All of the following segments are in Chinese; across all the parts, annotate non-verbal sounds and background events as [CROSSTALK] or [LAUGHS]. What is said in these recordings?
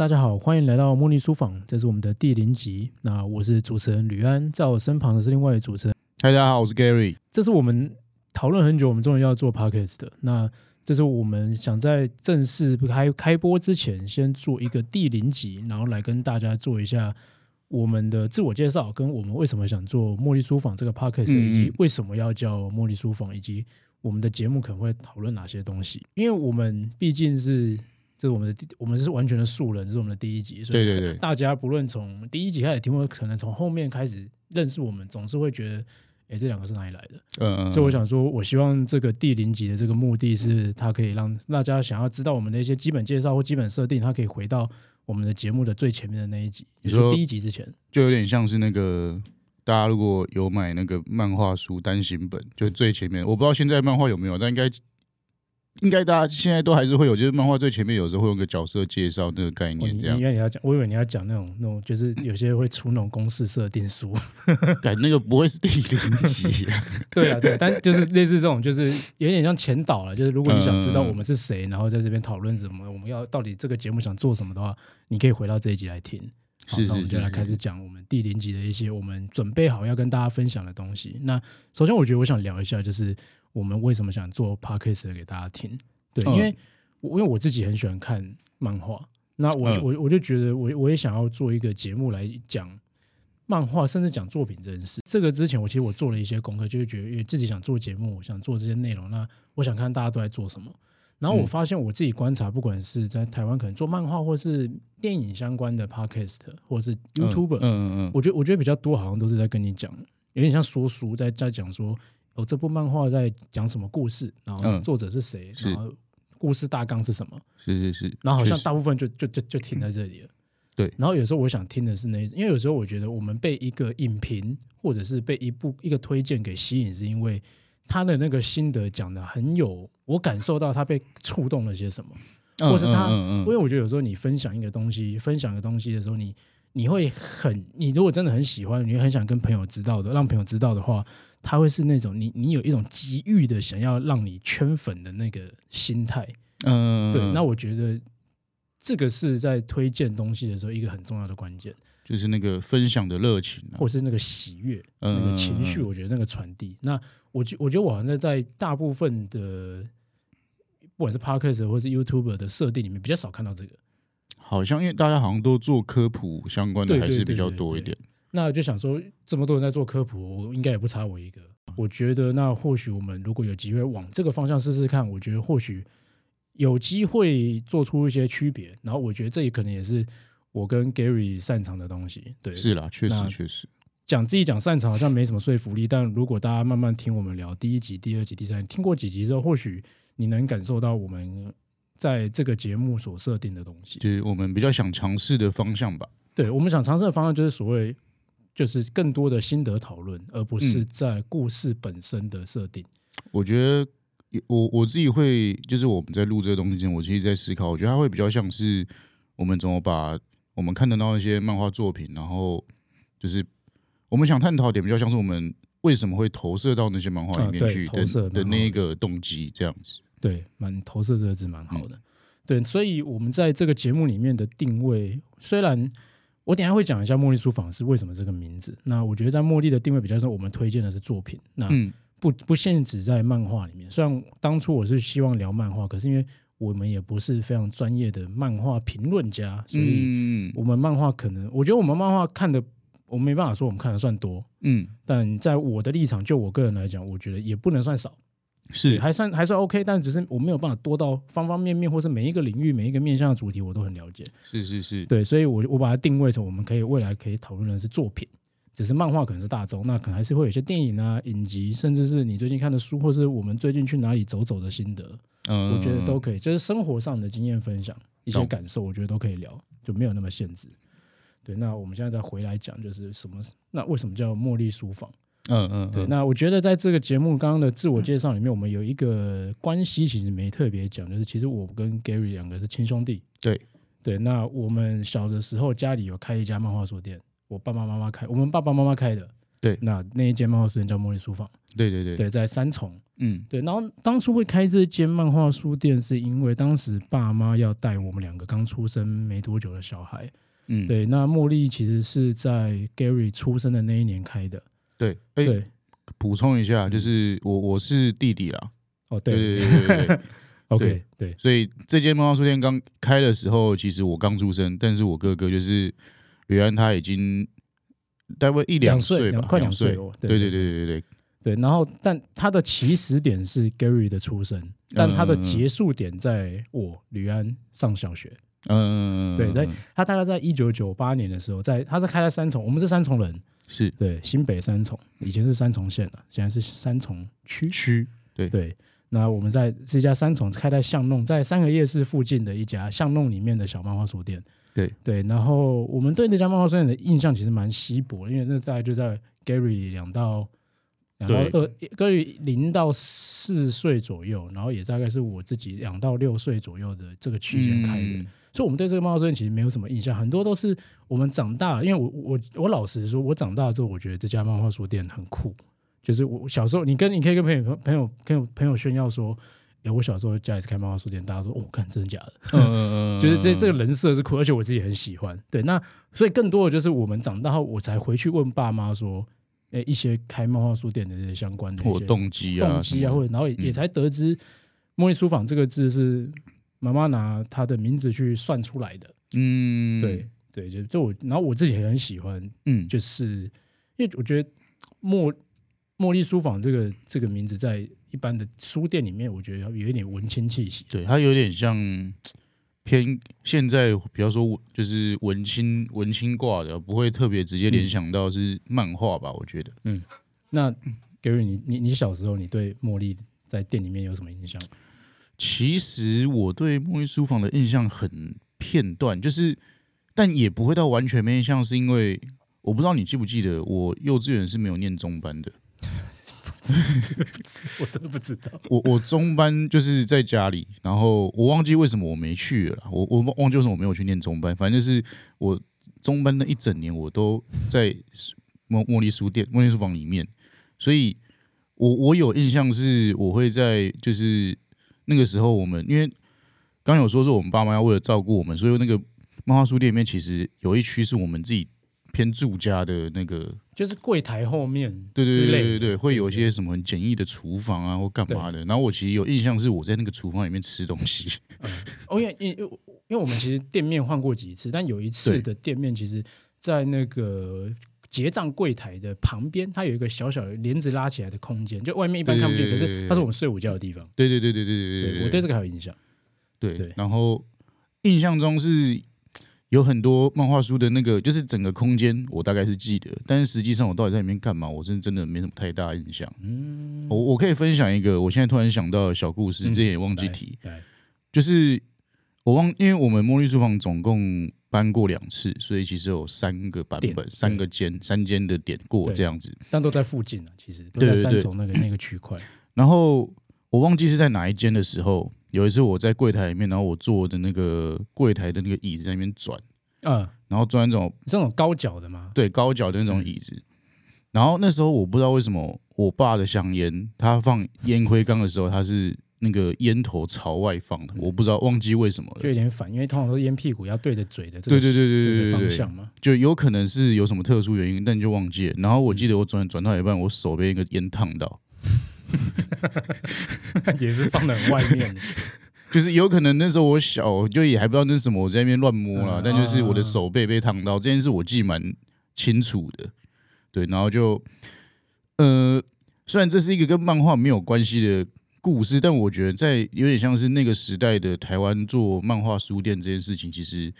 大家好，欢迎来到茉莉书房，这是我们的第零集。那我是主持人吕安，在我身旁的是另外一位主持人。嗨，大家好，我是 Gary。这是我们讨论很久，我们终于要做 Podcast 的。那这是我们想在正式开开播之前，先做一个第零集，然后来跟大家做一下我们的自我介绍，跟我们为什么想做茉莉书房这个 Podcast，以及为什么要叫茉莉书房，以及我们的节目可能会讨论哪些东西。因为我们毕竟是。这是我们的第，我们是完全的素人，这是我们的第一集，所以大家不论从第一集开始听，或可能从后面开始认识我们，总是会觉得，哎，这两个是哪里来的？嗯嗯。所以我想说，我希望这个第零集的这个目的是，它可以让大家想要知道我们的一些基本介绍或基本设定，它可以回到我们的节目的最前面的那一集，也就是第一集之前，就有点像是那个大家如果有买那个漫画书单行本，就最前面，我不知道现在漫画有没有，但应该。应该大家现在都还是会有，就是漫画最前面有时候会用个角色介绍那个概念这样。因为你要讲，我以为你要讲那种那种，就是有些会出那种公式设定书，[LAUGHS] 感那个不会是第零集。[LAUGHS] 对啊，对，但就是类似这种，就是有点像前导了。就是如果你想知道我们是谁，然后在这边讨论什么，我们要到底这个节目想做什么的话，你可以回到这一集来听。好，那我们就来开始讲我们第零集的一些我们准备好要跟大家分享的东西。那首先，我觉得我想聊一下，就是。我们为什么想做 podcast 给大家听？对，因为因为我自己很喜欢看漫画，那我我我就觉得我我也想要做一个节目来讲漫画，甚至讲作品这件事。这个之前我其实我做了一些功课，就是觉得因为自己想做节目，想做这些内容，那我想看大家都在做什么。然后我发现我自己观察，不管是在台湾可能做漫画，或是电影相关的 podcast，或是 YouTuber，嗯嗯嗯，我觉得我觉得比较多，好像都是在跟你讲，有点像说书，在在讲说。哦，这部漫画在讲什么故事？然后作者是谁？嗯、然后故事大纲是什么？是是是。然后好像大部分就就就就停在这里了。对。然后有时候我想听的是那，因为有时候我觉得我们被一个影评或者是被一部一个推荐给吸引，是因为他的那个心得讲的很有，我感受到他被触动了些什么，或是他，因为我觉得有时候你分享一个东西，分享一个东西的时候，你你会很，你如果真的很喜欢，你会很想跟朋友知道的，让朋友知道的话。他会是那种你你有一种急欲的想要让你圈粉的那个心态，嗯，对。那我觉得这个是在推荐东西的时候一个很重要的关键，就是那个分享的热情，或是那个喜悦，那个情绪。我觉得那个传递。那我觉我觉得我好像在在大部分的不管是 Podcast 或是 YouTuber 的设定里面比较少看到这个，好像因为大家好像都做科普相关的还是比较多一点。那我就想说，这么多人在做科普，我应该也不差我一个。我觉得，那或许我们如果有机会往这个方向试试看，我觉得或许有机会做出一些区别。然后，我觉得这也可能也是我跟 Gary 擅长的东西。对，是啦，确实确实。讲自己讲擅长好像没什么说服力，但如果大家慢慢听我们聊第一集、第二集、第三集，听过几集之后，或许你能感受到我们在这个节目所设定的东西，就是我们比较想尝试的方向吧。对，我们想尝试的方向就是所谓。就是更多的心得讨论，而不是在故事本身的设定。嗯、我觉得我我自己会，就是我们在录这个东西之前，我其实在思考，我觉得它会比较像是我们怎么把我们看得到一些漫画作品，然后就是我们想探讨点比较像是我们为什么会投射到那些漫画里面去的、啊、的那一个动机这样子。对，蛮投射这个字蛮好的。嗯、对，所以我们在这个节目里面的定位，虽然。我等下会讲一下茉莉书房是为什么这个名字。那我觉得在茉莉的定位比较上，我们推荐的是作品，那不不限制在漫画里面。虽然当初我是希望聊漫画，可是因为我们也不是非常专业的漫画评论家，所以我们漫画可能，我觉得我们漫画看的，我没办法说我们看的算多，嗯，但在我的立场，就我个人来讲，我觉得也不能算少。是还算还算 OK，但只是我没有办法多到方方面面，或是每一个领域、每一个面向的主题我都很了解。是是是，对，所以我我把它定位成我们可以未来可以讨论的是作品，只是漫画可能是大众，那可能还是会有一些电影啊、影集，甚至是你最近看的书，或是我们最近去哪里走走的心得，嗯，我觉得都可以，就是生活上的经验分享、一些感受，我觉得都可以聊，就没有那么限制。对，那我们现在再回来讲，就是什么？那为什么叫茉莉书房？嗯嗯，对。那我觉得在这个节目刚刚的自我介绍里面，我们有一个关系其实没特别讲，就是其实我跟 Gary 两个是亲兄弟。对对，那我们小的时候家里有开一家漫画书店，我爸爸妈妈开，我们爸爸妈妈开的。对，那那一间漫画书店叫茉莉书房。对对对，对，在三重。嗯，对。然后当初会开这间漫画书店，是因为当时爸妈要带我们两个刚出生没多久的小孩。嗯，对。那茉莉其实是在 Gary 出生的那一年开的。对，哎，对。补充一下，就是我我是弟弟啦。哦，对对对对对。[LAUGHS] OK，对。所以这间漫画书店刚开的时候，其实我刚出生，但是我哥哥就是吕安，他已经大概一两岁吧，快两岁。对对对对对。对，然后但他的起始点是 Gary 的出生，但他的结束点在我吕安上小学。嗯，对，在他大概在一九九八年的时候，在他是开在三重，我们是三重人，是对新北三重，以前是三重县了，现在是三重区区。对对，那我们在这家三重开在巷弄，在三个夜市附近的一家巷弄里面的小漫画书店。对对，然后我们对那家漫画书店的印象其实蛮稀薄，因为那大概就在 Gary 两到。两到二，Gary 零到四岁左右，然后也大概是我自己两到六岁左右的这个区间开的，嗯、所以我们对这个漫画书店其实没有什么印象，很多都是我们长大，因为我我我老实说，我长大之后，我觉得这家漫画书店很酷，就是我小时候，你跟你可以跟朋友朋友跟朋友炫耀说，哎，我小时候家里是开漫画书店，大家说哦，看真的假的？嗯嗯 [LAUGHS] 嗯，觉得这这个人设是酷，而且我自己很喜欢。对，那所以更多的就是我们长大后，我才回去问爸妈说。诶，一些开漫画书店的这些相关的一些动机啊，动机啊，或者然后也，也才得知“茉莉书坊”这个字是妈妈拿她的名字去算出来的。嗯，对对，就就我，然后我自己也很喜欢，嗯，就是因为我觉得“茉茉莉书坊”这个这个名字在一般的书店里面，我觉得有一点文青气息，对，它有点像。偏现在，比方说就是文青文青挂的，不会特别直接联想到是漫画吧？我觉得，嗯，那 Gary，你你你小时候你对茉莉在店里面有什么印象？其实我对茉莉书房的印象很片段，就是但也不会到完全没印象，是因为我不知道你记不记得，我幼稚园是没有念中班的。[LAUGHS] 我真的不知道。我我中班就是在家里，然后我忘记为什么我没去了。我我忘记为什么我没有去念中班。反正就是我中班那一整年，我都在茉茉莉书店、茉莉书房里面。所以我我有印象是，我会在就是那个时候，我们因为刚有说说我们爸妈要为了照顾我们，所以那个漫画书店里面其实有一区是我们自己。偏住家的那个，就是柜台后面，对对对对对对，会有一些什么很简易的厨房啊，或干嘛的。然后我其实有印象是我在那个厨房里面吃东西。[LAUGHS] 哦，因为因为因为我们其实店面换过几次，但有一次的店面，其实在那个结账柜台的旁边，它有一个小小的帘子拉起来的空间，就外面一般看不见，可是它是我们睡午觉的地方。对对对对对对对，对，我对这个还有印象。对，然后印象中是。有很多漫画书的那个，就是整个空间，我大概是记得，但是实际上我到底在里面干嘛，我真的真的没什么太大印象。嗯，我我可以分享一个，我现在突然想到的小故事，之前也忘记提，就是我忘，因为我们茉莉书房总共搬过两次，所以其实有三个版本，三个间，三间的点过这样子，但都在附近啊，其实都在三重那个 [CLEARS THROAT] 那个区块。然后我忘记是在哪一间的时候。有一次我在柜台里面，然后我坐的那个柜台的那个椅子在那边转，嗯，然后转那种这种高脚的吗？对，高脚的那种椅子。嗯、然后那时候我不知道为什么我爸的香烟，他放烟灰缸的时候，他是那个烟头朝外放的，嗯、我不知道忘记为什么了，就有点反，因为通常都是烟屁股要对着嘴的这个，对对对对对对方向嘛，就有可能是有什么特殊原因，但你就忘记了。然后我记得我转转到一半，我手被一个烟烫到。[LAUGHS] 也是放在外面，[LAUGHS] 就是有可能那时候我小，就也还不知道那是什么，我在那边乱摸了，但就是我的手背被烫到，这件事我记蛮清楚的。对，然后就，呃，虽然这是一个跟漫画没有关系的故事，但我觉得在有点像是那个时代的台湾做漫画书店这件事情，其实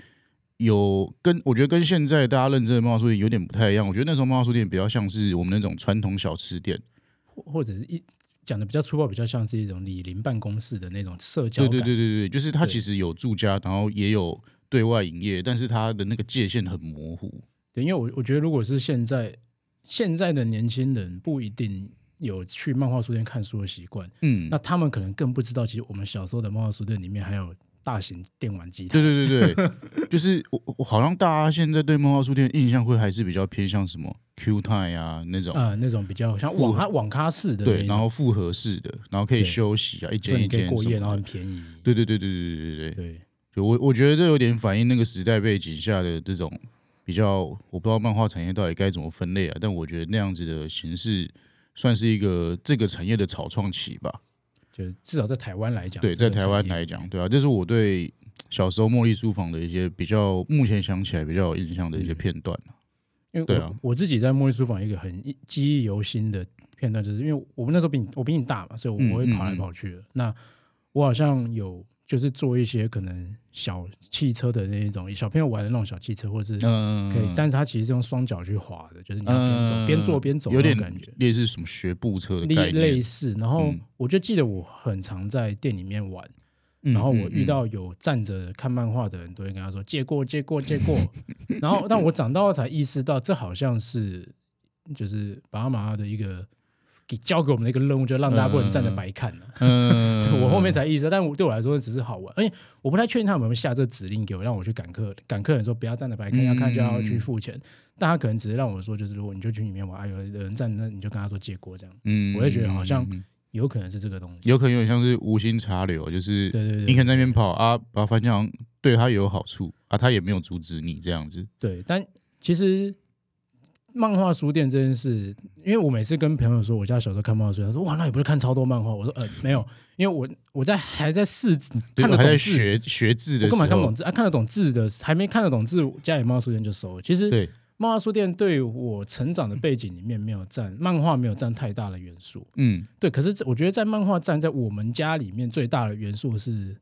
有跟我觉得跟现在大家认知的漫画书店有点不太一样。我觉得那时候漫画书店比较像是我们那种传统小吃店，或或者是一。讲的比较粗暴，比较像是一种李林办公室的那种社交。对对对对对，就是它其实有住家，然后也有对外营业，但是它的那个界限很模糊。对，因为我我觉得，如果是现在现在的年轻人不一定有去漫画书店看书的习惯，嗯，那他们可能更不知道，其实我们小时候的漫画书店里面还有大型电玩机。对对对对，[LAUGHS] 就是我我好像大家现在对漫画书店印象会还是比较偏向什么 Q Time 啊那种。啊，那种比较像网咖网咖式的，对，然后复合式的，然后可以休息啊，一间一间过夜，然后很便宜。对对对对对对对对。对，就我我觉得这有点反映那个时代背景下的这种比较，我不知道漫画产业到底该怎么分类啊，但我觉得那样子的形式算是一个这个产业的草创期吧。就至少在台湾来讲，对，在台湾来讲，对啊，这是我对小时候茉莉书房的一些比较，目前想起来比较有印象的一些片段。因为我、啊、我自己在茉莉书房一个很记忆犹新的片段，就是因为我们那时候比你我比你大嘛，所以我会跑来跑去的。嗯嗯嗯，那我好像有就是做一些可能小汽车的那一种小朋友玩的那种小汽车，或者是可以，但是它其实是用双脚去滑的，就是你要边走边做边走，有点感觉类似什么学步车的概念，类似。然后我就记得我很常在店里面玩。然后我遇到有站着看漫画的人，都会跟他说借过借过借过。[LAUGHS] 然后，但我长大后才意识到，这好像是就是爸爸妈妈的一个给交给我们的一个任务，就让大家不能站着白看了。[LAUGHS] 我后面才意识到，但我对我来说只是好玩，而且我不太确定他们有没有下这个指令给我，让我去赶客赶客人说不要站着白看，要看就要去付钱。但他可能只是让我说，就是如果你就去里面玩，有人站着，你就跟他说借过这样。嗯，我就觉得好像。有可能是这个东西，有可能有点像是无心插柳，就是你可能在那边跑啊，把发现好像对他也有好处啊，他也没有阻止你这样子。对，但其实漫画书店这件事，因为我每次跟朋友说我家小时候看漫画书店，他说哇，那你不是看超多漫画？我说呃没有，因为我我在还在试看得懂字，还在学学字的时候，我根本看不懂字啊？看得懂字的还没看得懂字，家里漫画书店就收了。其实对。漫画书店对我成长的背景里面没有占漫画没有占太大的元素，嗯，对。可是我觉得在漫画占在我们家里面最大的元素是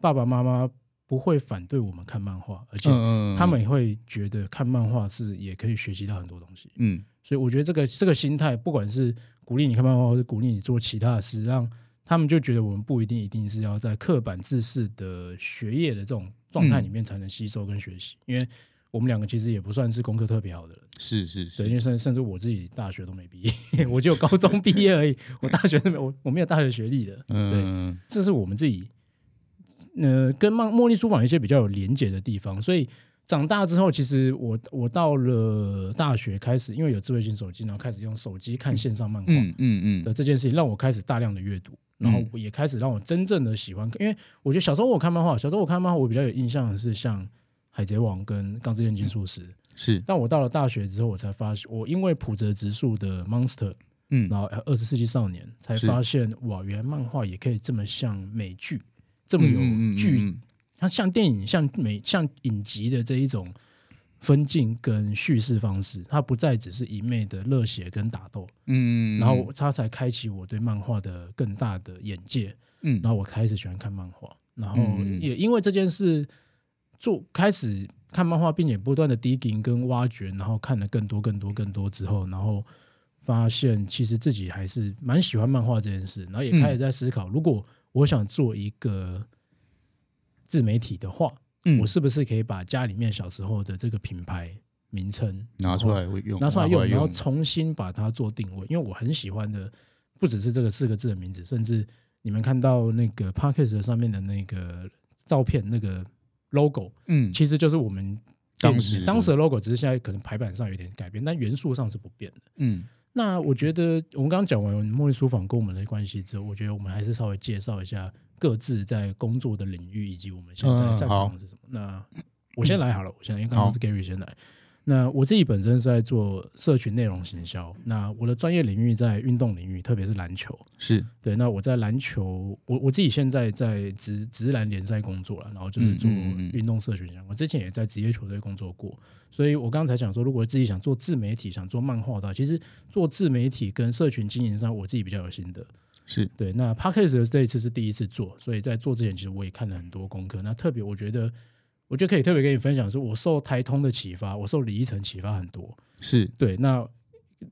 爸爸妈妈不会反对我们看漫画，而且他们也会觉得看漫画是也可以学习到很多东西，嗯。所以我觉得这个这个心态，不管是鼓励你看漫画，或者鼓励你做其他的事，让他们就觉得我们不一定一定是要在刻板制式的学业的这种状态里面才能吸收跟学习，因为。我们两个其实也不算是功课特别好的人，是是是，因为甚甚至我自己大学都没毕业，[LAUGHS] 我就有高中毕业而已，我大学都没我我没有大学学历的，嗯，对，这是我们自己，呃，跟茉茉莉书房一些比较有连结的地方，所以长大之后，其实我我到了大学开始，因为有智慧型手机，然后开始用手机看线上漫画，嗯嗯嗯的这件事情，让我开始大量的阅读，然后也开始让我真正的喜欢，因为我觉得小时候我看漫画，小时候我看漫画，我比较有印象的是像。海贼王跟钢之炼金术师是，但我到了大学之后，我才发现，我因为浦泽直树的 Monster，嗯，然后二十世纪少年，才发现哇，原来漫画也可以这么像美剧，这么有剧，它像电影、像美、像影集的这一种分镜跟叙事方式，它不再只是一昧的热血跟打斗，嗯，然后它才开启我对漫画的更大的眼界，嗯，然后我开始喜欢看漫画，然后也因为这件事。做开始看漫画，并且不断的 digging 跟挖掘，然后看了更多、更多、更多之后，然后发现其实自己还是蛮喜欢漫画这件事，然后也开始在思考，如果我想做一个自媒体的话，嗯，我是不是可以把家里面小时候的这个品牌名称拿出来用，拿出来用，然后重新把它做定位，因为我很喜欢的不只是这个四个字的名字，甚至你们看到那个 Podcast 上面的那个照片，那个。logo，嗯，其实就是我们当时当时的 logo，只是现在可能排版上有点改变，但元素上是不变的。嗯，那我觉得我们刚刚讲完茉莉书房跟我们的关系之后，我觉得我们还是稍微介绍一下各自在工作的领域以及我们现在擅长的是什么。那我先来好了，我先来，因为刚刚是 Gary 先来。那我自己本身是在做社群内容行销，那我的专业领域在运动领域，特别是篮球，是对。那我在篮球，我我自己现在在职职篮联赛工作了，然后就是做运动社群相关。我之前也在职业球队工作过，所以我刚才讲说，如果自己想做自媒体，想做漫画的话，其实做自媒体跟社群经营上，我自己比较有心得。是对。那 Podcast 这一次是第一次做，所以在做之前，其实我也看了很多功课。那特别我觉得。我觉得可以特别跟你分享，是我受台通的启发，我受李依晨启发很多。是对，那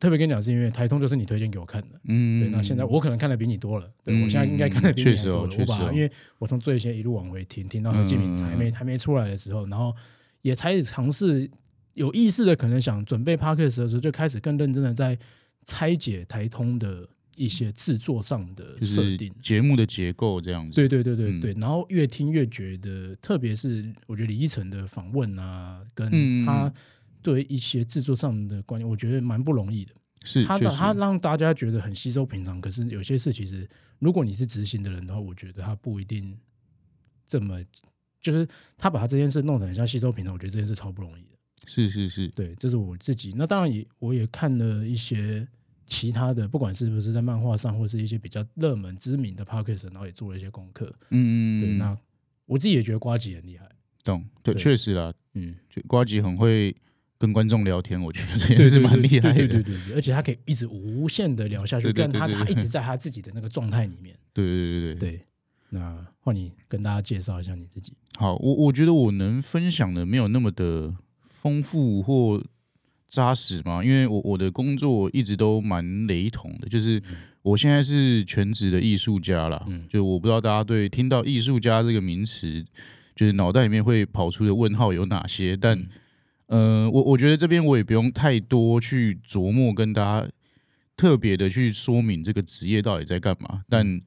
特别跟你讲，是因为台通就是你推荐给我看的。嗯，对。那现在我可能看的比你多了，对，我现在应该看的比你还多了。我把，因为我从最先一路往回听，听到何敬明还没还没出来的时候，然后也开始尝试有意识的，可能想准备 p a r k e 的时候，就开始更认真的在拆解台通的。一些制作上的设定，节目的结构这样子。对对对对对，然后越听越觉得，特别是我觉得李依晨的访问啊，跟他对一些制作上的观念，我觉得蛮不容易的。是他他让大家觉得很吸收平常，可是有些事其实，如果你是执行的人的话，我觉得他不一定这么，就是他把他这件事弄得很像吸收平常，我觉得这件事超不容易的。是是是，对，这是我自己。那当然也我也看了一些其他的，不管是不是在漫画上，或是一些比较热门知名的 podcast，然后也做了一些功课。嗯嗯，对，那我自己也觉得瓜吉很厉害。懂，对，确实啦，嗯，就瓜吉很会。跟观众聊天，我觉得这也是蛮厉害的。对对对，而且他可以一直无限的聊下去，但他他一直在他自己的那个状态里面。对对对对对。那换你跟大家介绍一下你自己。好，我我觉得我能分享的没有那么的丰富或扎实嘛，因为我我的工作一直都蛮雷同的，就是我现在是全职的艺术家啦。嗯。就我不知道大家对听到艺术家这个名词，就是脑袋里面会跑出的问号有哪些，但。呃，我我觉得这边我也不用太多去琢磨，跟大家特别的去说明这个职业到底在干嘛。但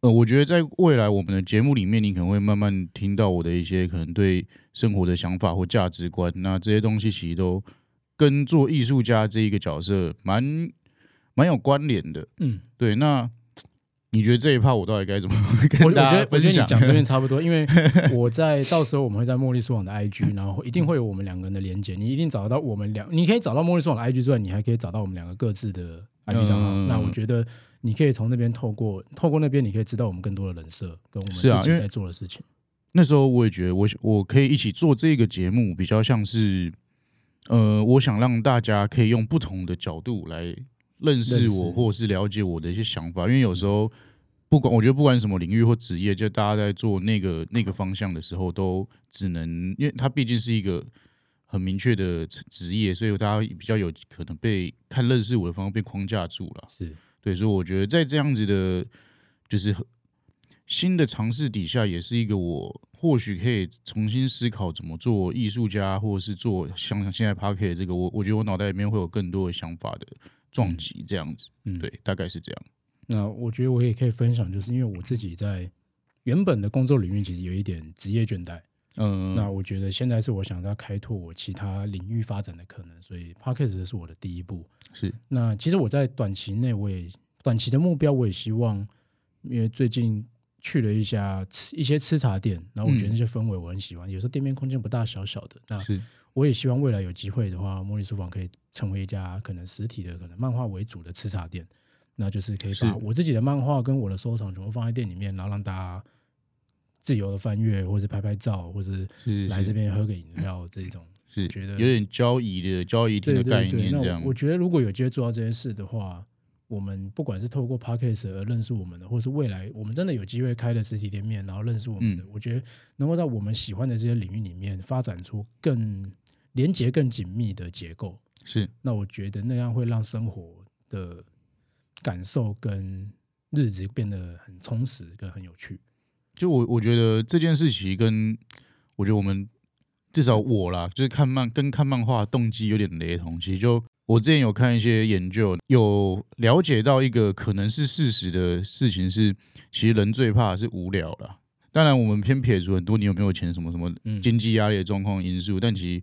呃，我觉得在未来我们的节目里面，你可能会慢慢听到我的一些可能对生活的想法或价值观。那这些东西其实都跟做艺术家这一个角色蛮蛮有关联的。嗯，对，那。你觉得这一趴我到底该怎么 [LAUGHS] 跟大家分享？我觉得，我觉得你讲这边差不多，因为 [LAUGHS] 我在到时候我们会在茉莉书网的 IG，然后一定会有我们两个人的连接，你一定找得到我们两，你可以找到茉莉书网的 IG 之外，你还可以找到我们两个各自的 IG 账号。嗯、那我觉得你可以从那边透过透过那边，你可以知道我们更多的人设跟我们自己在做的事情。那时候我也觉得我我可以一起做这个节目，比较像是呃，我想让大家可以用不同的角度来。认识我，或者是了解我的一些想法，因为有时候不管我觉得不管什么领域或职业，就大家在做那个那个方向的时候，都只能，因为它毕竟是一个很明确的职业，所以大家比较有可能被看认识我的方向被框架住了。是对，所以我觉得在这样子的，就是新的尝试底下，也是一个我或许可以重新思考怎么做艺术家，或者是做像现在 Podcast 这个，我我觉得我脑袋里面会有更多的想法的。撞击这样子，嗯，对，大概是这样。那我觉得我也可以分享，就是因为我自己在原本的工作领域其实有一点职业倦怠，嗯，那我觉得现在是我想要开拓我其他领域发展的可能，所以 Podcast 是我的第一步。是，那其实我在短期内，我也短期的目标，我也希望，因为最近去了一下一些吃茶店，然后我觉得那些氛围我很喜欢，有时候店面空间不大，小小的，那。我也希望未来有机会的话，茉莉书房可以成为一家可能实体的、可能漫画为主的吃茶店。那就是可以把我自己的漫画跟我的收藏全部放在店里面，然后让大家自由的翻阅，或者拍拍照，或者来这边喝个饮料这种。是觉得有点交易的交易厅的概念这样。我觉得如果有机会做到这件事的话，我们不管是透过 Podcast 而认识我们的，或是未来我们真的有机会开了实体店面，然后认识我们的，我觉得能够在我们喜欢的这些领域里面发展出更。连接更紧密的结构是，那我觉得那样会让生活的感受跟日子变得很充实跟很有趣。就我我觉得这件事情跟我觉得我们至少我啦，就是看漫跟看漫画动机有点雷同。其实就我之前有看一些研究，有了解到一个可能是事实的事情是，其实人最怕的是无聊啦。当然，我们偏撇除很多你有没有钱什么什么经济压力的状况因素，但其实。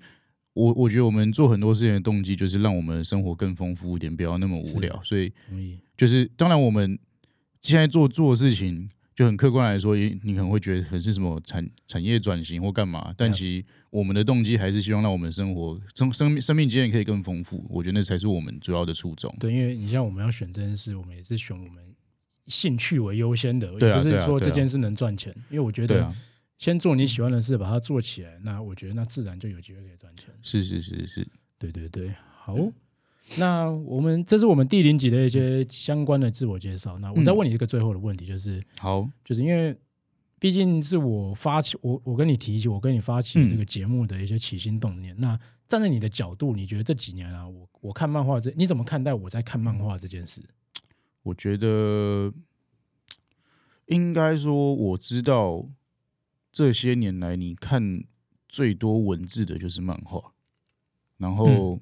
我我觉得我们做很多事情的动机就是让我们的生活更丰富一点，不要那么无聊。所以，就是当然我们现在做做事情，就很客观来说，你可能会觉得很是什么产产业转型或干嘛，但其实我们的动机还是希望让我们生活生生命生命经验可以更丰富。我觉得那才是我们主要的初衷。对，因为你像我们要选这件事，我们也是选我们兴趣为优先的，也不是说这件事能赚钱。因为我觉得。先做你喜欢的事，把它做起来，那我觉得那自然就有机会可以赚钱。是是是是，对对对。好，那我们这是我们第零集的一些相关的自我介绍。那我再问你一个最后的问题，就是好，就是因为毕竟是我发起，我我跟你提起，我跟你发起这个节目的一些起心动念。那站在你的角度，你觉得这几年啊，我我看漫画这，你怎么看待我在看漫画这件事？我觉得应该说，我知道。这些年来，你看最多文字的就是漫画，然后，嗯、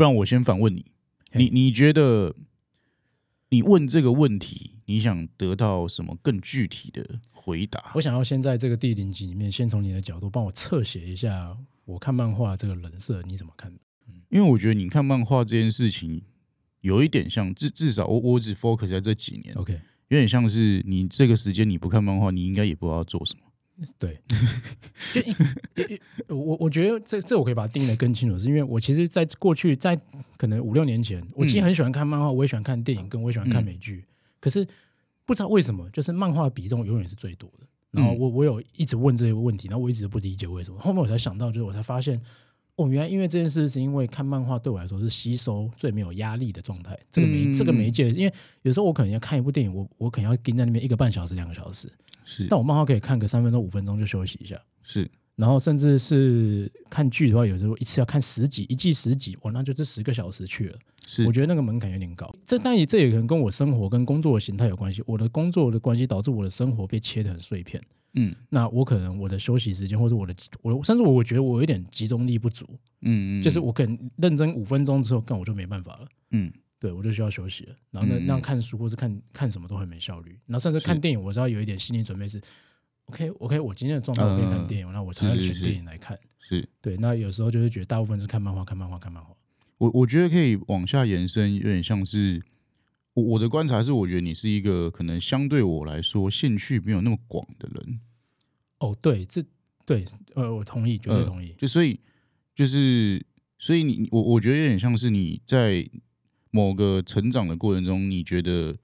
不然我先反问你，你你觉得你问这个问题，你想得到什么更具体的回答？我想要先在这个第零集里面，先从你的角度帮我侧写一下我看漫画这个人设你怎么看？因为我觉得你看漫画这件事情有一点像，至至少我我只 focus 在这几年，OK，有点像是你这个时间你不看漫画，你应该也不知道要做什么。对，[LAUGHS] 就我我觉得这这我可以把它定义的更清楚，是因为我其实在过去在可能五六年前，我其实很喜欢看漫画，我也喜欢看电影，跟我也喜欢看美剧，可是不知道为什么，就是漫画比重永远是最多的。然后我我有一直问这些问题，然后我一直不理解为什么。后面我才想到，就是我才发现，哦，原来因为这件事是因为看漫画对我来说是吸收最没有压力的状态。这个媒这个媒介，因为有时候我可能要看一部电影，我我可能要盯在那边一个半小时、两个小时，是。但我漫画可以看个三分钟、五分钟就休息一下，是。然后甚至是看剧的话，有时候一次要看十集，一季十集，哇，那就这十个小时去了。是，我觉得那个门槛有点高。这但也这也可能跟我生活跟工作的形态有关系。我的工作的关系导致我的生活被切得很碎片。嗯，那我可能我的休息时间或者我的我甚至我我觉得我有点集中力不足。嗯嗯，就是我可能认真五分钟之后，干我就没办法了。嗯，对我就需要休息了。然后那那样看书或是看看什么都很没效率。然后甚至看电影，我知道有一点心理准备是。OK OK，我今天的状态我可以看电影，那我才会选电影来看。是对，那有时候就是觉得大部分是看漫画，看漫画，看漫画。我我觉得可以往下延伸，有点像是我我的观察是，我觉得你是一个可能相对我来说兴趣没有那么广的人。哦，对，这对，呃，我同意，绝对同意。就所以就是所以你我我觉得有点像是你在某个成长的过程中，你觉得。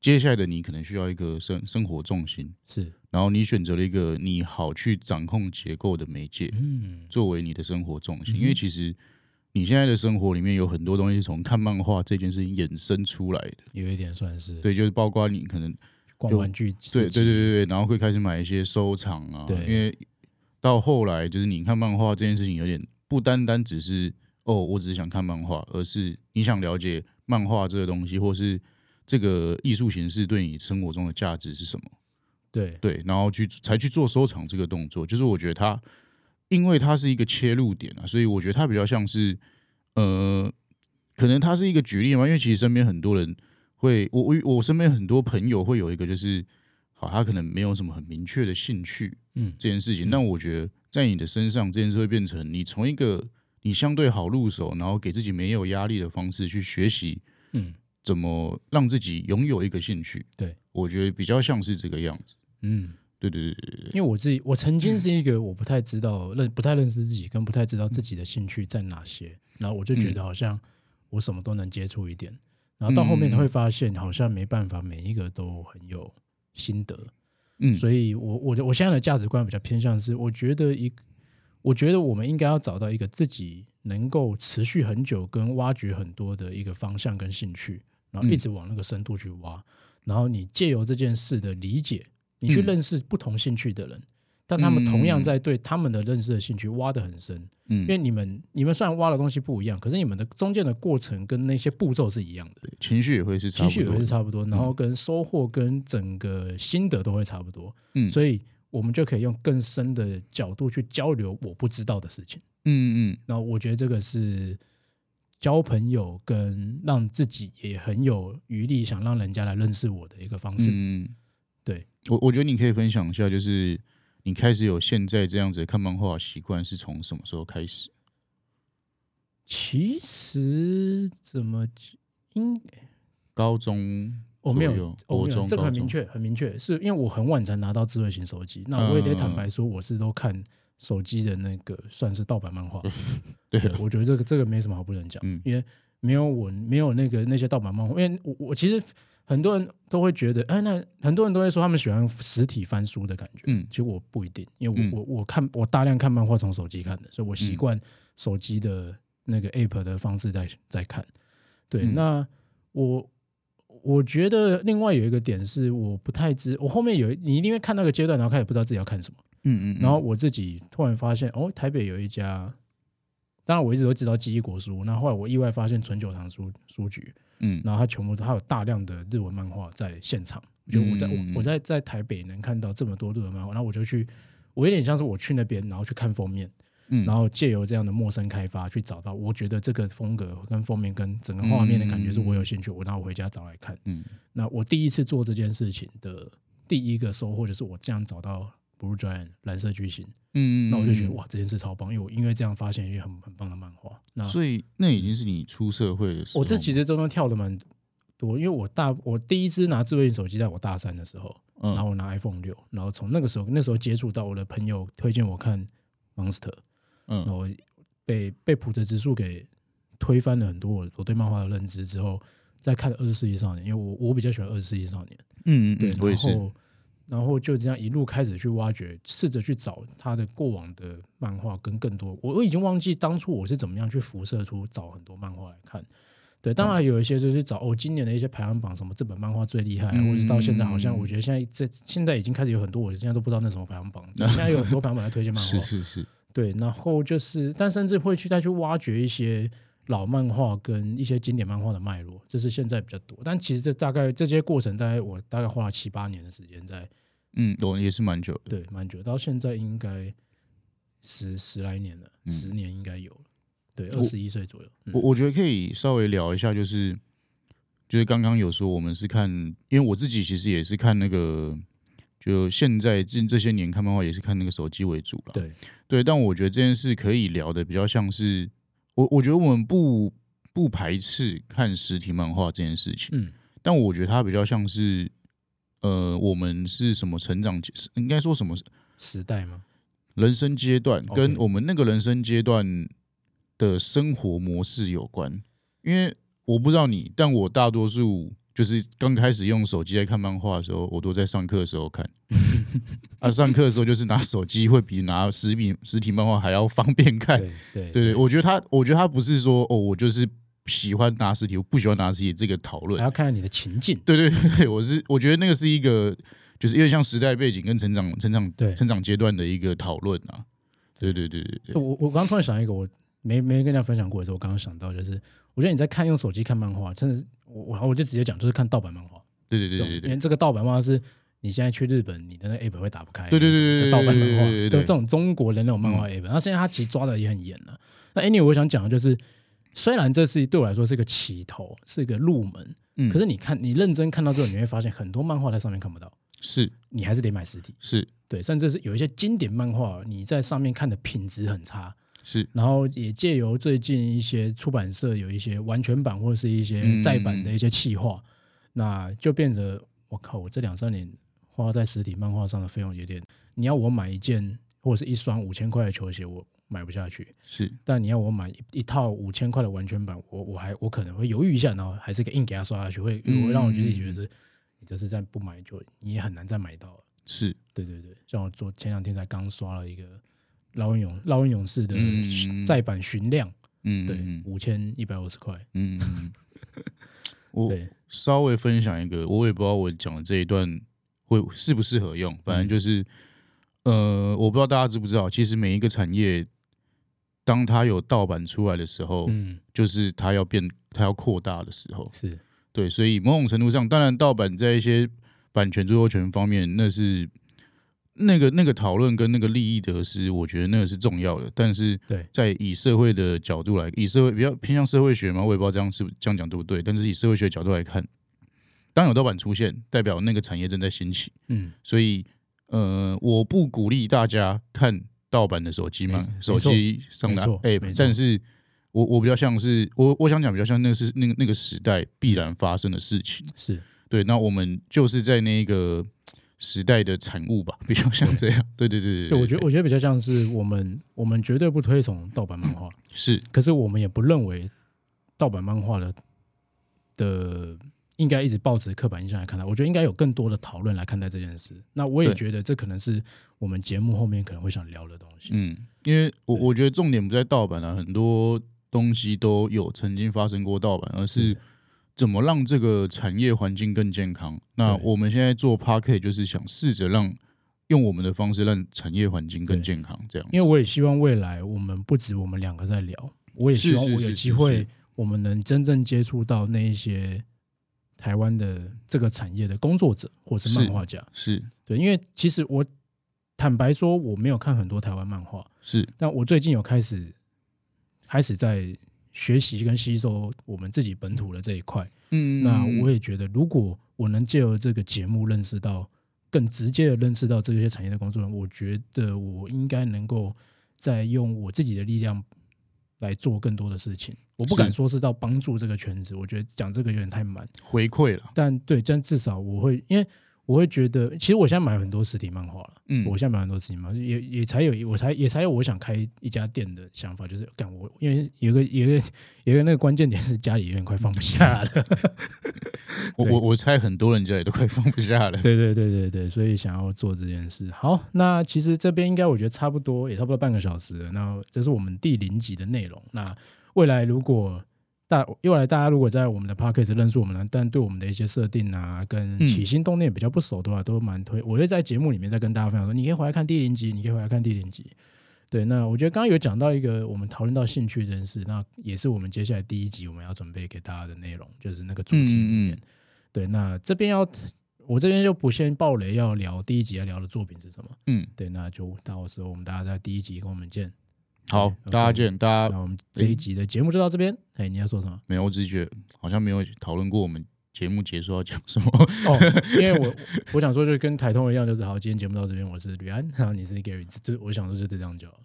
接下来的你可能需要一个生生活重心，是，然后你选择了一个你好去掌控结构的媒介，嗯，作为你的生活重心，因为其实你现在的生活里面有很多东西是从看漫画这件事情衍生出来的，有一点算是，对，就是包括你可能逛玩具，对对对对对，然后会开始买一些收藏啊，对，因为到后来就是你看漫画这件事情有点不单单只是哦，我只是想看漫画，而是你想了解漫画这个东西，或是。这个艺术形式对你生活中的价值是什么？对。对，然后去才去做收藏这个动作，就是我觉得它，因为它是一个切入点啊，所以我觉得它比较像是，呃，可能它是一个举例嘛，因为其实身边很多人会，我我我身边很多朋友会有一个就是，好，他可能没有什么很明确的兴趣，嗯，这件事情，但我觉得在你的身上，这件事会变成你从一个你相对好入手，然后给自己没有压力的方式去学习，嗯。怎么让自己拥有一个兴趣？对，我觉得比较像是这个样子。嗯，对对对对对。因为我自己，我曾经是一个我不太知道认、不太认识自己，跟不太知道自己的兴趣在哪些。然后我就觉得好像我什么都能接触一点。然后到后面才会发现，好像没办法每一个都很有心得。嗯，所以我我我现在的价值观比较偏向是，我觉得一，我觉得我们应该要找到一个自己能够持续很久跟挖掘很多的一个方向跟兴趣。然后一直往那个深度去挖，嗯、然后你借由这件事的理解，你去认识不同兴趣的人，嗯、但他们同样在对他们的认识的兴趣挖得很深。嗯，因为你们你们虽然挖的东西不一样，可是你们的中间的过程跟那些步骤是一样的，情绪也会是差不多，情绪也会是差不多，然后跟收获跟整个心得都会差不多。嗯，所以我们就可以用更深的角度去交流我不知道的事情。嗯嗯，然后我觉得这个是。交朋友跟让自己也很有余力，想让人家来认识我的一个方式。嗯，对我，我觉得你可以分享一下，就是你开始有现在这样子看漫画习惯是从什么时候开始？其实怎么应高中我没有，我没有这个很明确，很明确，是因为我很晚才拿到智慧型手机。那我也得坦白说，我是都看。手机的那个算是盗版漫画，[LAUGHS] 对，我觉得这个这个没什么好不能讲，嗯，因为没有我没有那个那些盗版漫画，因为我我其实很多人都会觉得，哎，那很多人都会说他们喜欢实体翻书的感觉，嗯，其实我不一定，因为我我我看我大量看漫画从手机看的，所以我习惯手机的那个 app 的方式在在看，对，那我我觉得另外有一个点是我不太知，我后面有你一定会看那个阶段，然后开始不知道自己要看什么。嗯嗯，然后我自己突然发现，哦，台北有一家，当然我一直都知道记忆国书，那后来我意外发现纯酒堂书书局，嗯，然后它全部都它有大量的日文漫画在现场，就我在我我在在台北能看到这么多日文漫画，然后我就去，我有点像是我去那边，然后去看封面，嗯，然后借由这样的陌生开发去找到，我觉得这个风格跟封面跟整个画面的感觉是我有兴趣，我然后回家找来看，嗯，那我第一次做这件事情的第一个收获就是我这样找到。Blue Giant 蓝色巨星，嗯嗯，那我就觉得哇，这件事超棒，因为我因为这样发现一些很很棒的漫画。那所以那已经是你出社会的时候。我这其实中间跳的蛮多，因为我大我第一支拿智慧型手机在我大三的时候，然后我拿 iPhone 六，然后从那个时候那时候接触到我的朋友推荐我看 Monster，嗯，然后被被普泽直树给推翻了很多我我对漫画的认知之后，再看了二十世纪少年，因为我我比较喜欢二十世纪少年，嗯嗯，对，我也是。然后就这样一路开始去挖掘，试着去找他的过往的漫画跟更多。我我已经忘记当初我是怎么样去辐射出找很多漫画来看。对，当然有一些就是找哦，今年的一些排行榜，什么这本漫画最厉害，嗯、或者是到现在好像我觉得现在这现在已经开始有很多，我现在都不知道那什么排行榜。[LAUGHS] 现在有很多排行榜来推荐漫画，是是是。对，然后就是，但甚至会去再去挖掘一些老漫画跟一些经典漫画的脉络，这是现在比较多。但其实这大概这些过程，大概我大概花了七八年的时间在。嗯，我也是蛮久的，对，蛮久，到现在应该十十来年了，嗯、十年应该有了，对，二十一岁左右。我、嗯、我觉得可以稍微聊一下，就是就是刚刚有说我们是看，因为我自己其实也是看那个，就现在近这些年看漫画也是看那个手机为主了，对对。但我觉得这件事可以聊的比较像是，我我觉得我们不不排斥看实体漫画这件事情，嗯，但我觉得它比较像是。呃，我们是什么成长？应该说什么时代吗？人生阶段跟我们那个人生阶段的生活模式有关。因为我不知道你，但我大多数就是刚开始用手机在看漫画的时候，我都在上课的时候看。[LAUGHS] 啊，上课的时候就是拿手机会比拿实体实体漫画还要方便看。对对对，我觉得他，我觉得他不是说哦，我就是。喜欢拿实体，我不喜欢拿实体，这个讨论还要看看你的情境。对对对，我是我觉得那个是一个，就是有点像时代背景跟成长、成长、对成长阶段的一个讨论啊。对对对对对。我我刚刚突然想一个，我没没跟大家分享过的时候，我刚刚想到就是，我觉得你在看用手机看漫画，真的是我我我就直接讲，就是看盗版漫画。对对对对对。因为这个盗版漫画是你现在去日本，你的那 app 会打不开。对对对对。盗版漫画，就这种中国的那种漫画 app，那现在他其实抓的也很严了。那 anyway 我想讲的就是。虽然这是对我来说是一个起头，是一个入门，嗯，可是你看，你认真看到之后，你会发现很多漫画在上面看不到，是你还是得买实体，是对，甚至是有一些经典漫画，你在上面看的品质很差，是，然后也借由最近一些出版社有一些完全版或者是一些再版的一些企划，嗯、那就变得我靠，我这两三年花在实体漫画上的费用有点，你要我买一件或者是一双五千块的球鞋，我。买不下去。是，但你要我买一一套五千块的完全版，我我还我可能会犹豫一下，然后还是给硬给他刷下去，会会让我觉得觉得你这是再不买就你也很难再买到。了。是。对对对，像我昨前两天才刚刷了一个《烙印勇烙印勇士》的再版巡量，嗯，对，五千一百五十块，嗯，[LAUGHS] 我稍微分享一个，我也不知道我讲的这一段会适不适合用，反正就是，呃，我不知道大家知不知道，其实每一个产业。当它有盗版出来的时候，嗯，就是它要变，它要扩大的时候，是。对，所以某种程度上，当然盗版在一些版权著作权方面，那是那个那个讨论跟那个利益得失，我觉得那个是重要的。但是，对，在以社会的角度来，以社会比较偏向社会学嘛，我也不知道这样是这样讲对不对。但是以社会学角度来看，当有盗版出现，代表那个产业正在兴起，嗯，所以呃，我不鼓励大家看。盗版的手机嘛，手机上的 App，但是我我比较像是我我想讲比较像那个是那个那个时代必然发生的事情，是对。那我们就是在那个时代的产物吧，[LAUGHS] 比较像这样。对对对对，我觉得我觉得比较像是我们我们绝对不推崇盗版漫画，是，可是我们也不认为盗版漫画的的。应该一直抱持刻板印象来看待，我觉得应该有更多的讨论来看待这件事。那我也觉得这可能是我们节目后面可能会想聊的东西。嗯，因为我我觉得重点不在盗版啊，很多东西都有曾经发生过盗版，而是怎么让这个产业环境更健康。那我们现在做 Podcast 就是想试着让用我们的方式让产业环境更健康，这样。因为我也希望未来我们不止我们两个在聊，我也希望我有机会我们能真正接触到那一些。台湾的这个产业的工作者，或是漫画家，是，是对，因为其实我坦白说，我没有看很多台湾漫画，是，但我最近有开始开始在学习跟吸收我们自己本土的这一块，嗯，那我也觉得，如果我能借由这个节目认识到更直接的认识到这些产业的工作人，我觉得我应该能够再用我自己的力量来做更多的事情。我不敢说是到帮助这个圈子，我觉得讲这个有点太满，回馈了。但对，但至少我会因为。我会觉得，其实我现在买很多实体漫画了。嗯，我现在买很多实体漫画，也也才有，我才也才有我想开一家店的想法，就是干我，因为有个有个有个那个关键点是家里有点快放不下了。[LAUGHS] 我我我猜很多人家里都快放不下了。对对对对对，所以想要做这件事。好，那其实这边应该我觉得差不多，也差不多半个小时了。那这是我们第零集的内容。那未来如果大又来，大家如果在我们的 Podcast 认识我们呢，但对我们的一些设定啊，跟起心动念比较不熟的话，都蛮推。我会在节目里面再跟大家分享说，你可以回来看第零集，你可以回来看第零集。对，那我觉得刚刚有讲到一个我们讨论到兴趣这件事，那也是我们接下来第一集我们要准备给大家的内容，就是那个主题里面。对，那这边要我这边就不先暴雷，要聊第一集要聊的作品是什么？嗯，对，那就到时候我们大家在第一集跟我们见。好，okay, 大家见，大家。那我们这一集的节目就到这边。哎、欸，你要说什么？没有，我只是觉得好像没有讨论过我们节目结束要讲什么。哦，因为我 [LAUGHS] 我想说，就跟台通一样，就是好，今天节目到这边，我是吕安，然后你是 Gary，就我想说就这样就好。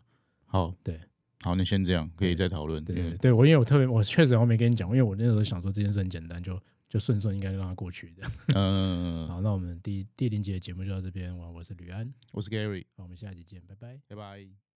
好，对，好，那先这样，可以再讨论。对对，我因为我特别，我确实我没跟你讲，因为我那时候想说这件事很简单，就就顺顺应该让它过去这样。嗯，好，那我们第第零集的节目就到这边，我我是吕安，我是 Gary，那我们下集见，拜拜，拜拜。